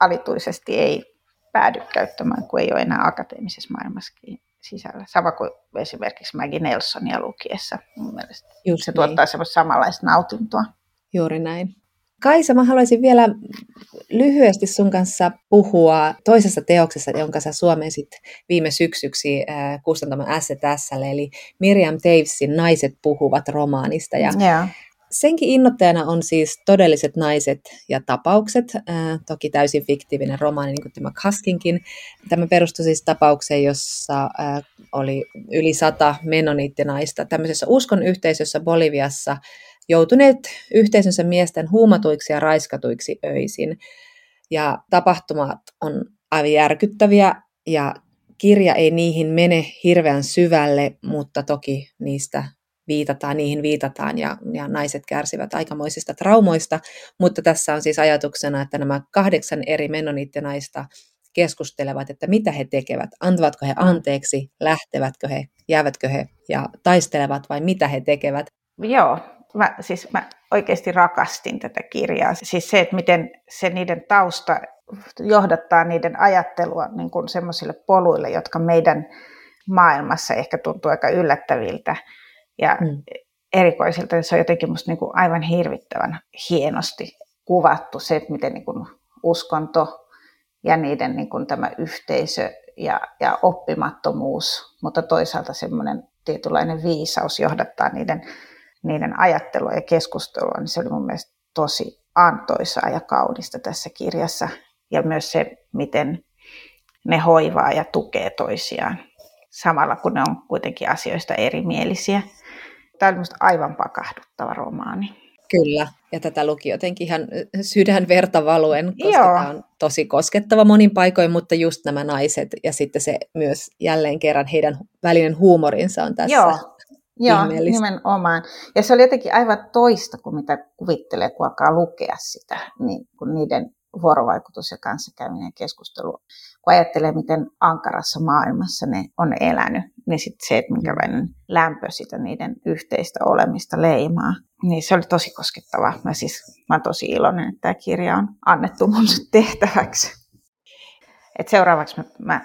alituisesti ei päädy käyttämään, kun ei ole enää akateemisessa maailmassa sisällä. Sama kuin esimerkiksi Maggie Nelsonia lukiessa. Mun mielestä
Just
se
niin.
tuottaa semmoista samanlaista nautintoa.
Juuri näin. Kaisa, mä haluaisin vielä lyhyesti sun kanssa puhua toisessa teoksessa, jonka sä suomensit viime syksyksi äh, kustantaman STSlle, eli Miriam Tavesin Naiset puhuvat romaanista. Ja
Joo.
Senkin innoittajana on siis todelliset naiset ja tapaukset, äh, toki täysin fiktiivinen romaani, niin kuin tämä Kaskinkin. Tämä perustui siis tapaukseen, jossa äh, oli yli sata menoniittinaista tämmöisessä uskon yhteisössä Boliviassa, joutuneet yhteisönsä miesten huumatuiksi ja raiskatuiksi öisin. Ja tapahtumat on aivan järkyttäviä ja kirja ei niihin mene hirveän syvälle, mutta toki niistä viitataan, niihin viitataan ja, ja naiset kärsivät aikamoisista traumoista, mutta tässä on siis ajatuksena, että nämä kahdeksan eri menoniittinaista keskustelevat, että mitä he tekevät, antavatko he anteeksi, lähtevätkö he, jäävätkö he ja taistelevat vai mitä he tekevät.
Joo, mä, siis mä oikeasti rakastin tätä kirjaa. Siis se, että miten se niiden tausta johdattaa niiden ajattelua niin kuin semmoisille poluille, jotka meidän maailmassa ehkä tuntuu aika yllättäviltä ja mm. erikoisilta. Se on jotenkin musta niin kuin aivan hirvittävän hienosti kuvattu se, että miten niin kuin uskonto ja niiden niin kuin tämä yhteisö ja, ja oppimattomuus, mutta toisaalta semmoinen tietynlainen viisaus johdattaa niiden niiden ajattelua ja keskustelua, niin se oli mun mielestä tosi antoisaa ja kaunista tässä kirjassa. Ja myös se, miten ne hoivaa ja tukee toisiaan samalla, kun ne on kuitenkin asioista erimielisiä. Tämä oli minusta aivan pakahduttava romaani.
Kyllä, ja tätä luki jotenkin ihan sydän verta valuen, koska Joo. tämä on tosi koskettava monin paikoin, mutta just nämä naiset ja sitten se myös jälleen kerran heidän välinen huumorinsa on tässä
Joo. Joo, nimenomaan. Ja se oli jotenkin aivan toista kuin mitä kuvittelee, kun alkaa lukea sitä, niin kun niiden vuorovaikutus ja kanssakäyminen ja keskustelu. Kun ajattelee, miten ankarassa maailmassa ne on elänyt, niin sitten se, että minkälainen lämpö sitä niiden yhteistä olemista leimaa, niin se oli tosi koskettavaa. Mä siis mä olen tosi iloinen, että tämä kirja on annettu mun tehtäväksi. Et seuraavaksi mä, mä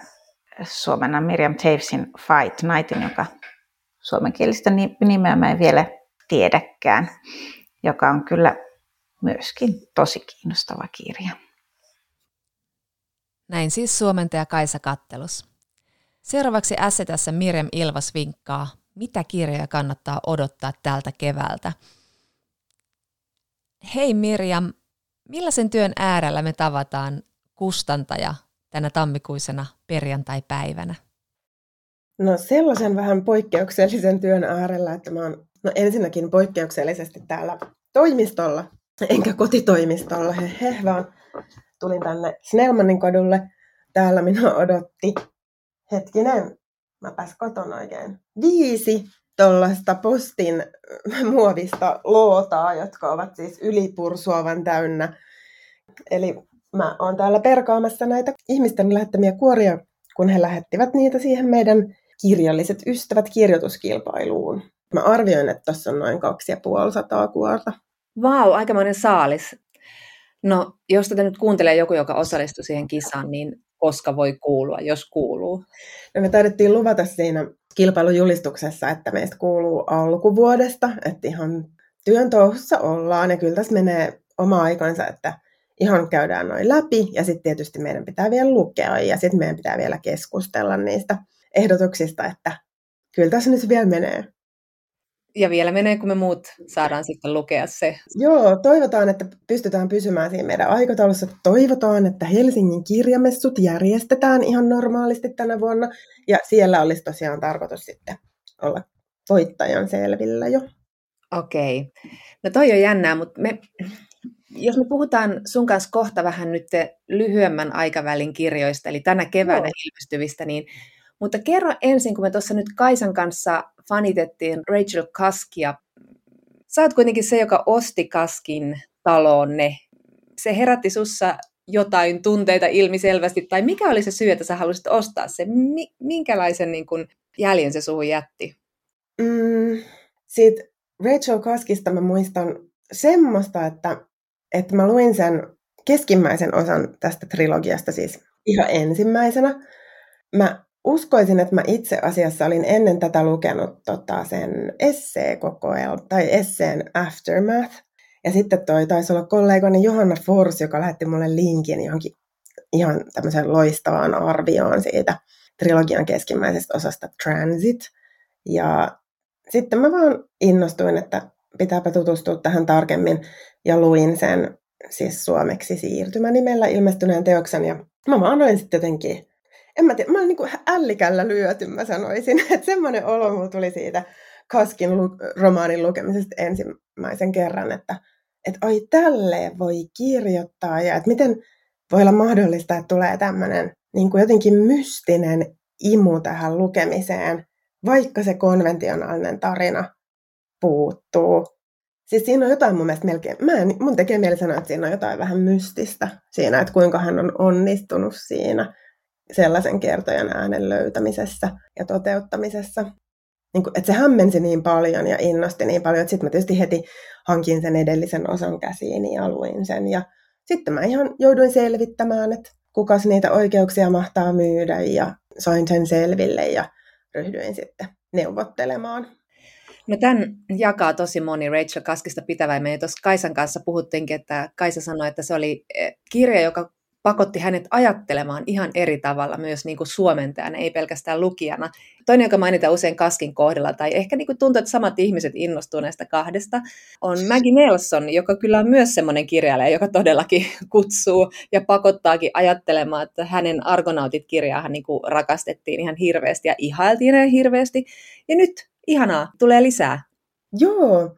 suomennan Miriam Tavesin Fight Nightin, joka suomenkielistä nimeä mä en vielä tiedäkään, joka on kyllä myöskin tosi kiinnostava kirja.
Näin siis suomentaja Kaisa Kattelus. Seuraavaksi tässä Mirjam Ilvas vinkkaa, mitä kirjoja kannattaa odottaa tältä keväältä. Hei Mirjam, millaisen työn äärellä me tavataan kustantaja tänä tammikuisena perjantai-päivänä?
No sellaisen vähän poikkeuksellisen työn äärellä, että mä oon no ensinnäkin poikkeuksellisesti täällä toimistolla, enkä kotitoimistolla, he, he vaan tulin tänne Snellmanin kadulle. Täällä minua odotti, hetkinen, mä pääs koton oikein, viisi tuollaista postin muovista lootaa, jotka ovat siis ylipursuavan täynnä. Eli mä oon täällä perkaamassa näitä ihmisten lähettämiä kuoria, kun he lähettivät niitä siihen meidän kirjalliset ystävät kirjoituskilpailuun. Mä arvioin, että tuossa on noin 2500 kuorta.
Vau, aikamoinen saalis. No, jos tätä nyt kuuntelee joku, joka osallistui siihen kisaan, niin koska voi kuulua, jos kuuluu?
No me taidettiin luvata siinä kilpailujulistuksessa, että meistä kuuluu alkuvuodesta, että ihan työn touhussa ollaan ja kyllä tässä menee oma aikansa, että ihan käydään noin läpi ja sitten tietysti meidän pitää vielä lukea ja sitten meidän pitää vielä keskustella niistä ehdotuksista, että kyllä tässä nyt vielä menee.
Ja vielä menee, kun me muut saadaan sitten lukea se.
Joo, toivotaan, että pystytään pysymään siinä meidän aikataulussa. Toivotaan, että Helsingin kirjamessut järjestetään ihan normaalisti tänä vuonna. Ja siellä olisi tosiaan tarkoitus sitten olla voittajan selvillä jo.
Okei. No toi on jännää, mutta me, jos me puhutaan sun kanssa kohta vähän nyt lyhyemmän aikavälin kirjoista, eli tänä keväänä ilmestyvistä, niin mutta kerro ensin, kun me tuossa nyt Kaisan kanssa fanitettiin Rachel Kaskia. Sä oot kuitenkin se, joka osti Kaskin talonne. Se herätti sussa jotain tunteita ilmiselvästi, tai mikä oli se syy, että sä halusit ostaa se? Minkälaisen niin kun, jäljen se suhun jätti?
Mm, siitä Rachel Kaskista mä muistan semmoista, että, että mä luin sen keskimmäisen osan tästä trilogiasta siis ihan ensimmäisenä. Mä uskoisin, että mä itse asiassa olin ennen tätä lukenut tota, sen esseekokoelman tai esseen Aftermath. Ja sitten toi taisi olla kollegani Johanna Fors, joka lähetti mulle linkin johonkin ihan tämmöiseen loistavaan arvioon siitä trilogian keskimmäisestä osasta Transit. Ja sitten mä vaan innostuin, että pitääpä tutustua tähän tarkemmin ja luin sen siis suomeksi siirtymänimellä ilmestyneen teoksen ja mä vaan olin sitten jotenkin, en mä tiedä, mä olin niin kuin ällikällä lyöty, mä sanoisin, että semmoinen olo mulla tuli siitä Kaskin lu- romaanin lukemisesta ensimmäisen kerran, että, että oi tälleen voi kirjoittaa. Ja että miten voi olla mahdollista, että tulee tämmöinen niin kuin jotenkin mystinen imu tähän lukemiseen, vaikka se konventionaalinen tarina puuttuu. Siis siinä on jotain mun mielestä melkein, mä en, mun tekee mieli sanoa, että siinä on jotain vähän mystistä siinä, että kuinka hän on onnistunut siinä sellaisen kertojan äänen löytämisessä ja toteuttamisessa. Niin kuin, että se hämmensi niin paljon ja innosti niin paljon, että sitten mä tietysti heti hankin sen edellisen osan käsiin ja luin sen. Ja sitten mä ihan jouduin selvittämään, että kukas niitä oikeuksia mahtaa myydä ja sain sen selville ja ryhdyin sitten neuvottelemaan.
No tämän jakaa tosi moni Rachel Kaskista pitävä. Me tuossa Kaisan kanssa puhuttiinkin, että Kaisa sanoi, että se oli eh, kirja, joka pakotti hänet ajattelemaan ihan eri tavalla myös niin kuin suomentajana, ei pelkästään lukijana. Toinen, joka mainitaan usein Kaskin kohdalla, tai ehkä niin kuin tuntuu, että samat ihmiset innostuu näistä kahdesta, on Maggie Nelson, joka kyllä on myös semmoinen kirjailija, joka todellakin kutsuu ja pakottaakin ajattelemaan, että hänen Argonautit-kirjaahan niin kuin rakastettiin ihan hirveästi ja ihailtiin ihan hirveästi. Ja nyt, ihanaa, tulee lisää.
Joo,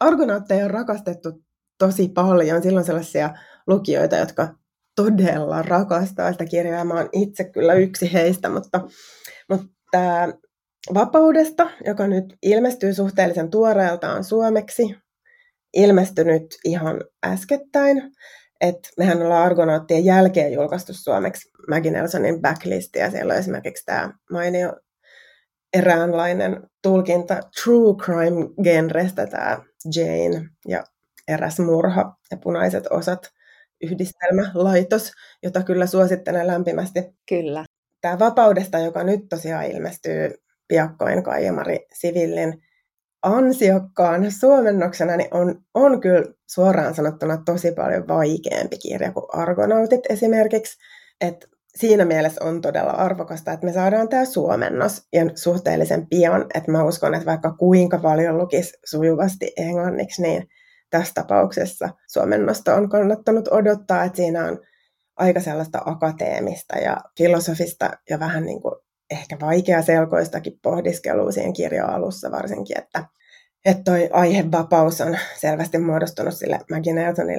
Argonautteja on rakastettu tosi paljon. Silloin sellaisia lukijoita, jotka todella rakastaa sitä kirjaa. Mä oon itse kyllä yksi heistä, mutta, mutta Vapaudesta, joka nyt ilmestyy suhteellisen tuoreeltaan suomeksi, ilmestynyt ihan äskettäin. että mehän ollaan Argonauttien jälkeen julkaistu suomeksi Maggie Nelsonin backlist, ja siellä on esimerkiksi tämä mainio eräänlainen tulkinta true crime-genrestä, tämä Jane ja eräs murha ja punaiset osat yhdistelmälaitos, jota kyllä suosittelen lämpimästi.
Kyllä.
Tämä Vapaudesta, joka nyt tosiaan ilmestyy piakkoin Kaijamari Sivillin ansiokkaan suomennoksena, niin on, on kyllä suoraan sanottuna tosi paljon vaikeampi kirja kuin Argonautit esimerkiksi. Et siinä mielessä on todella arvokasta, että me saadaan tämä suomennos ja suhteellisen pian, että mä uskon, että vaikka kuinka paljon lukisi sujuvasti englanniksi, niin tässä tapauksessa suomennosta on kannattanut odottaa, että siinä on aika sellaista akateemista ja filosofista ja vähän niin kuin ehkä vaikeaselkoistakin pohdiskelua siihen kirjan alussa varsinkin, että että toi aihevapaus on selvästi muodostunut sille Maggie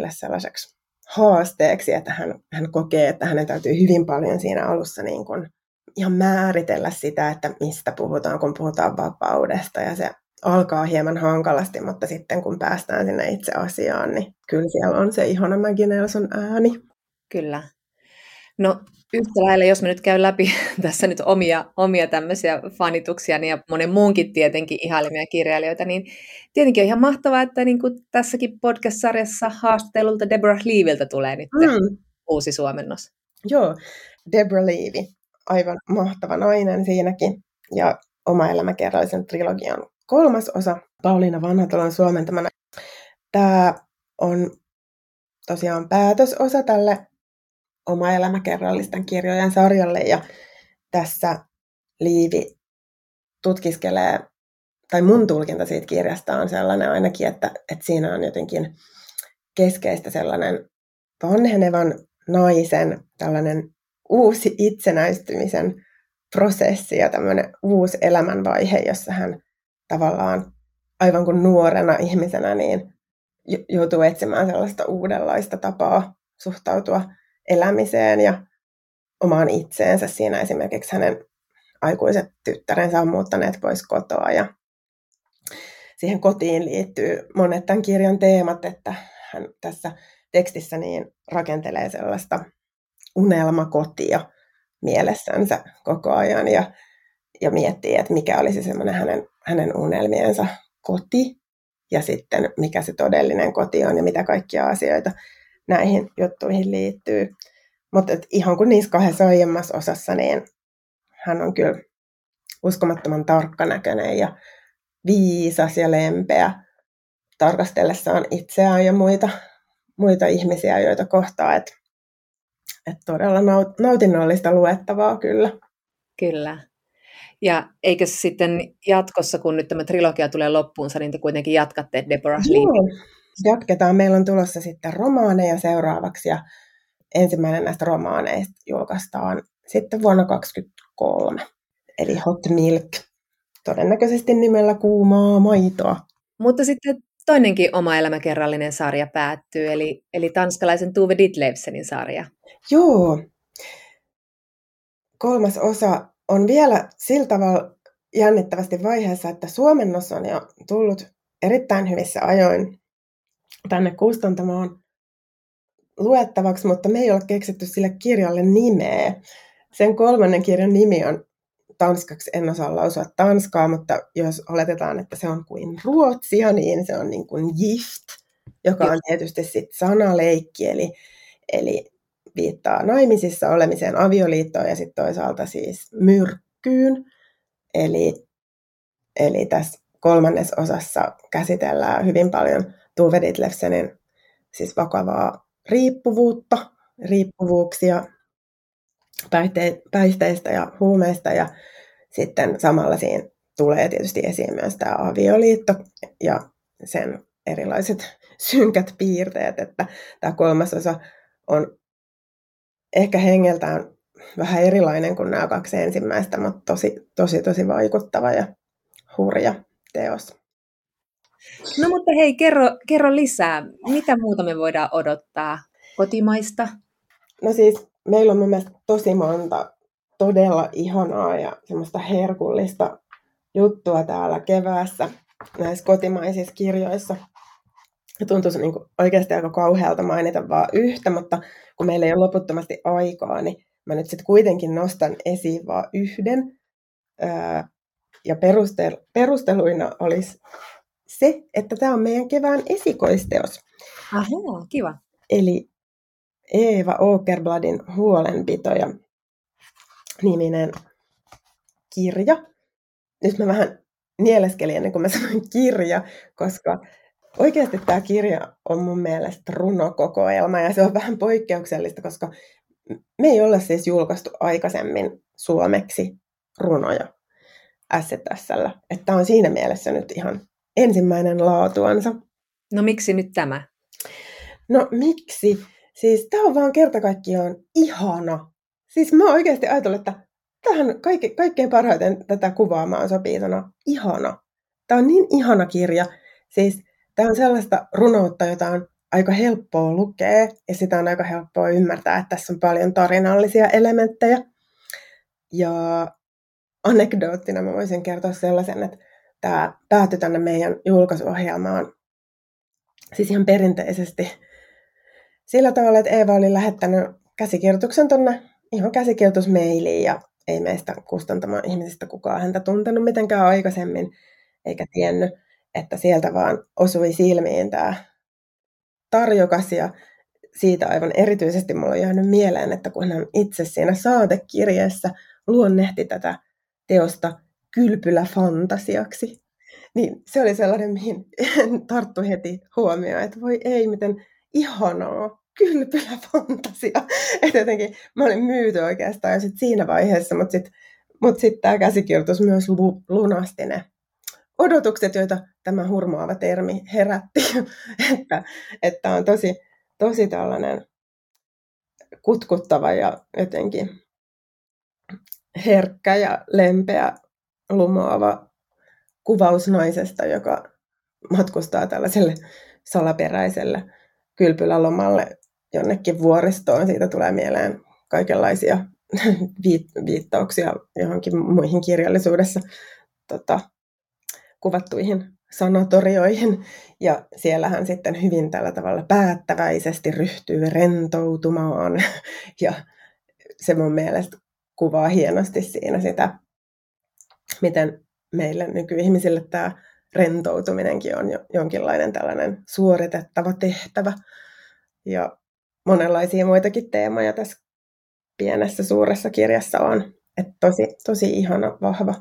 sellaiseksi haasteeksi, että hän, hän kokee, että hänen täytyy hyvin paljon siinä alussa niin kuin ihan määritellä sitä, että mistä puhutaan, kun puhutaan vapaudesta. Ja se alkaa hieman hankalasti, mutta sitten kun päästään sinne itse asiaan, niin kyllä siellä on se ihana Maggie Nelson ääni.
Kyllä. No yhtä lailla, jos me nyt käy läpi tässä nyt omia, omia tämmöisiä fanituksia niin ja monen muunkin tietenkin ihailemia kirjailijoita, niin tietenkin on ihan mahtavaa, että niin kuin tässäkin podcast-sarjassa haastattelulta Deborah Leaviltä tulee nyt mm. uusi suomennos.
Joo, Deborah Levy, aivan mahtava nainen siinäkin. Ja oma elämäkerrallisen trilogian kolmas osa Pauliina Vanhatalon suomentamana. Tämä on tosiaan päätösosa tälle oma elämäkerrallisten kirjojen sarjalle ja tässä Liivi tutkiskelee, tai mun tulkinta siitä kirjasta on sellainen ainakin, että, että siinä on jotenkin keskeistä sellainen vanhenevan naisen tällainen uusi itsenäistymisen prosessi ja tämmöinen uusi elämänvaihe, jossa hän tavallaan aivan kuin nuorena ihmisenä niin joutuu etsimään sellaista uudenlaista tapaa suhtautua elämiseen ja omaan itseensä. Siinä esimerkiksi hänen aikuiset tyttärensä on muuttaneet pois kotoa ja siihen kotiin liittyy monet tämän kirjan teemat, että hän tässä tekstissä niin rakentelee sellaista unelmakotia mielessänsä koko ajan ja, ja miettii, että mikä olisi semmoinen hänen, hänen unelmiensa koti ja sitten mikä se todellinen koti on ja mitä kaikkia asioita näihin juttuihin liittyy. Mutta ihan kuin niissä kahdessa aiemmassa osassa, niin hän on kyllä uskomattoman tarkkanäköinen ja viisas ja lempeä tarkastellessaan itseään ja muita, muita ihmisiä, joita kohtaa. Että et todella nautinnollista luettavaa kyllä.
Kyllä. Ja eikö sitten jatkossa, kun nyt tämä trilogia tulee loppuunsa, niin te kuitenkin jatkatte Deborah Lee?
jatketaan. Meillä on tulossa sitten romaaneja seuraavaksi ja ensimmäinen näistä romaaneista julkaistaan sitten vuonna 2023. Eli Hot Milk, todennäköisesti nimellä kuumaa maitoa.
Mutta sitten toinenkin oma elämäkerrallinen sarja päättyy, eli, eli tanskalaisen Tuve Ditlevsenin sarja.
Joo. Kolmas osa on vielä sillä tavalla jännittävästi vaiheessa, että suomennos on jo tullut erittäin hyvissä ajoin tänne kustantamaan luettavaksi, mutta me ei ole keksitty sille kirjalle nimeä. Sen kolmannen kirjan nimi on tanskaksi, en osaa lausua tanskaa, mutta jos oletetaan, että se on kuin ruotsia, niin se on niin kuin gift, joka on tietysti sitten sanaleikki, eli, eli viittaa naimisissa olemiseen avioliittoon ja sitten toisaalta siis myrkkyyn. Eli, eli tässä kolmannes osassa käsitellään hyvin paljon Tuve Ditlevsenin siis vakavaa riippuvuutta, riippuvuuksia päihte- päihteistä ja huumeista ja sitten samalla siinä tulee tietysti esiin myös tämä avioliitto ja sen erilaiset synkät piirteet, että tämä kolmas osa on ehkä hengeltään vähän erilainen kuin nämä kaksi ensimmäistä, mutta tosi, tosi, tosi vaikuttava ja hurja teos.
No mutta hei, kerro, kerro lisää. Mitä muuta me voidaan odottaa kotimaista?
No siis meillä on mun mielestä tosi monta todella ihanaa ja semmoista herkullista juttua täällä keväässä näissä kotimaisissa kirjoissa. Tuntuisi niin kuin oikeasti aika kauhealta mainita vaan yhtä, mutta kun meillä ei ole loputtomasti aikaa, niin mä nyt sitten kuitenkin nostan esiin vaan yhden. Ja perusteluina olisi se, että tämä on meidän kevään esikoisteos.
Aha, kiva.
Eli Eeva Åkerbladin huolenpitoja niminen kirja. Nyt mä vähän nieleskelin ennen kuin mä sanoin kirja, koska oikeasti tämä kirja on mun mielestä runokokoelma ja se on vähän poikkeuksellista, koska me ei olla siis julkaistu aikaisemmin suomeksi runoja STSllä. Että on siinä mielessä nyt ihan ensimmäinen laatuansa.
No miksi nyt tämä?
No miksi? Siis tämä on vaan kerta kaikkiaan ihana. Siis mä oikeasti ajatellut, että tähän kaikke, kaikkein parhaiten tätä kuvaamaan sopii sana ihana. Tämä on niin ihana kirja. Siis tämä on sellaista runoutta, jota on aika helppoa lukea ja sitä on aika helppoa ymmärtää, että tässä on paljon tarinallisia elementtejä. Ja anekdoottina mä voisin kertoa sellaisen, että tämä päätyi tänne meidän julkaisuohjelmaan siis ihan perinteisesti sillä tavalla, että Eeva oli lähettänyt käsikirjoituksen tuonne ihan käsikirjoitusmeiliin ja ei meistä kustantamaan ihmisistä kukaan häntä tuntenut mitenkään aikaisemmin eikä tiennyt, että sieltä vaan osui silmiin tämä tarjokas ja siitä aivan erityisesti mulla on jäänyt mieleen, että kun hän itse siinä saatekirjeessä luonnehti tätä teosta kylpylä fantasiaksi, niin se oli sellainen, mihin tarttu heti huomioon, että voi ei, miten ihanaa, kylpylä fantasia. Että jotenkin mä olin myyty oikeastaan jo sit siinä vaiheessa, mutta sitten mut sit tämä käsikirjoitus myös lunasti ne odotukset, joita tämä hurmaava termi herätti. että, että on tosi, tosi tällainen kutkuttava ja jotenkin herkkä ja lempeä lumoava kuvaus naisesta, joka matkustaa tällaiselle salaperäiselle kylpylälomalle jonnekin vuoristoon. Siitä tulee mieleen kaikenlaisia viittauksia johonkin muihin kirjallisuudessa tota, kuvattuihin sanatorioihin. Ja siellä hän sitten hyvin tällä tavalla päättäväisesti ryhtyy rentoutumaan. Ja se mun mielestä kuvaa hienosti siinä sitä, miten meille nykyihmisille tämä rentoutuminenkin on jo jonkinlainen tällainen suoritettava tehtävä. Ja monenlaisia muitakin teemoja tässä pienessä suuressa kirjassa on. Et tosi, tosi ihana, vahva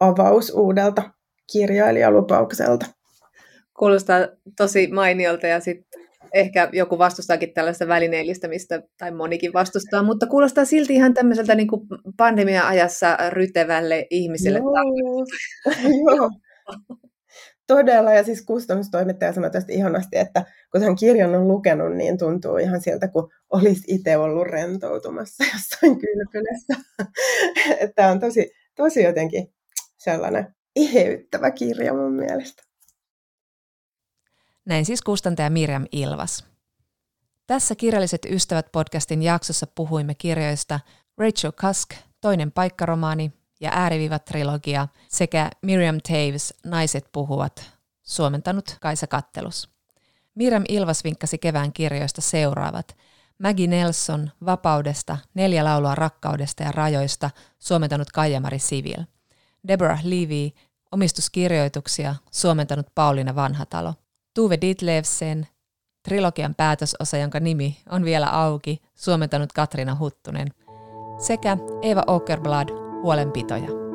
avaus uudelta kirjailijalupaukselta.
Kuulostaa tosi mainiolta ja sitten ehkä joku vastustaakin tällaista välineellistämistä, tai monikin vastustaa, mutta kuulostaa silti ihan tämmöiseltä niin kuin pandemia-ajassa rytevälle ihmiselle.
Joo. Joo. Todella, ja siis kustannustoimittaja sanoi tästä ihanasti, että kun hän kirjan on lukenut, niin tuntuu ihan sieltä, kun olisi itse ollut rentoutumassa jossain kylpylässä. Tämä on tosi, tosi jotenkin sellainen iheyttävä kirja mun mielestä.
Näin siis kustantaja Mirjam Ilvas. Tässä Kirjalliset ystävät podcastin jaksossa puhuimme kirjoista Rachel Cusk, toinen paikkaromaani ja äärivivat trilogia sekä Miriam Taves Naiset puhuvat, suomentanut Kaisa Kattelus. Miriam Ilvas vinkkasi kevään kirjoista seuraavat. Maggie Nelson Vapaudesta, neljä laulua rakkaudesta ja rajoista, suomentanut Kaijamari Sivil. Deborah Levy Omistuskirjoituksia, suomentanut Pauliina Vanhatalo. Tuve Ditlevsen, trilogian päätösosa, jonka nimi on vielä auki, suomentanut Katriina Huttunen. Sekä Eva Åkerblad, huolenpitoja.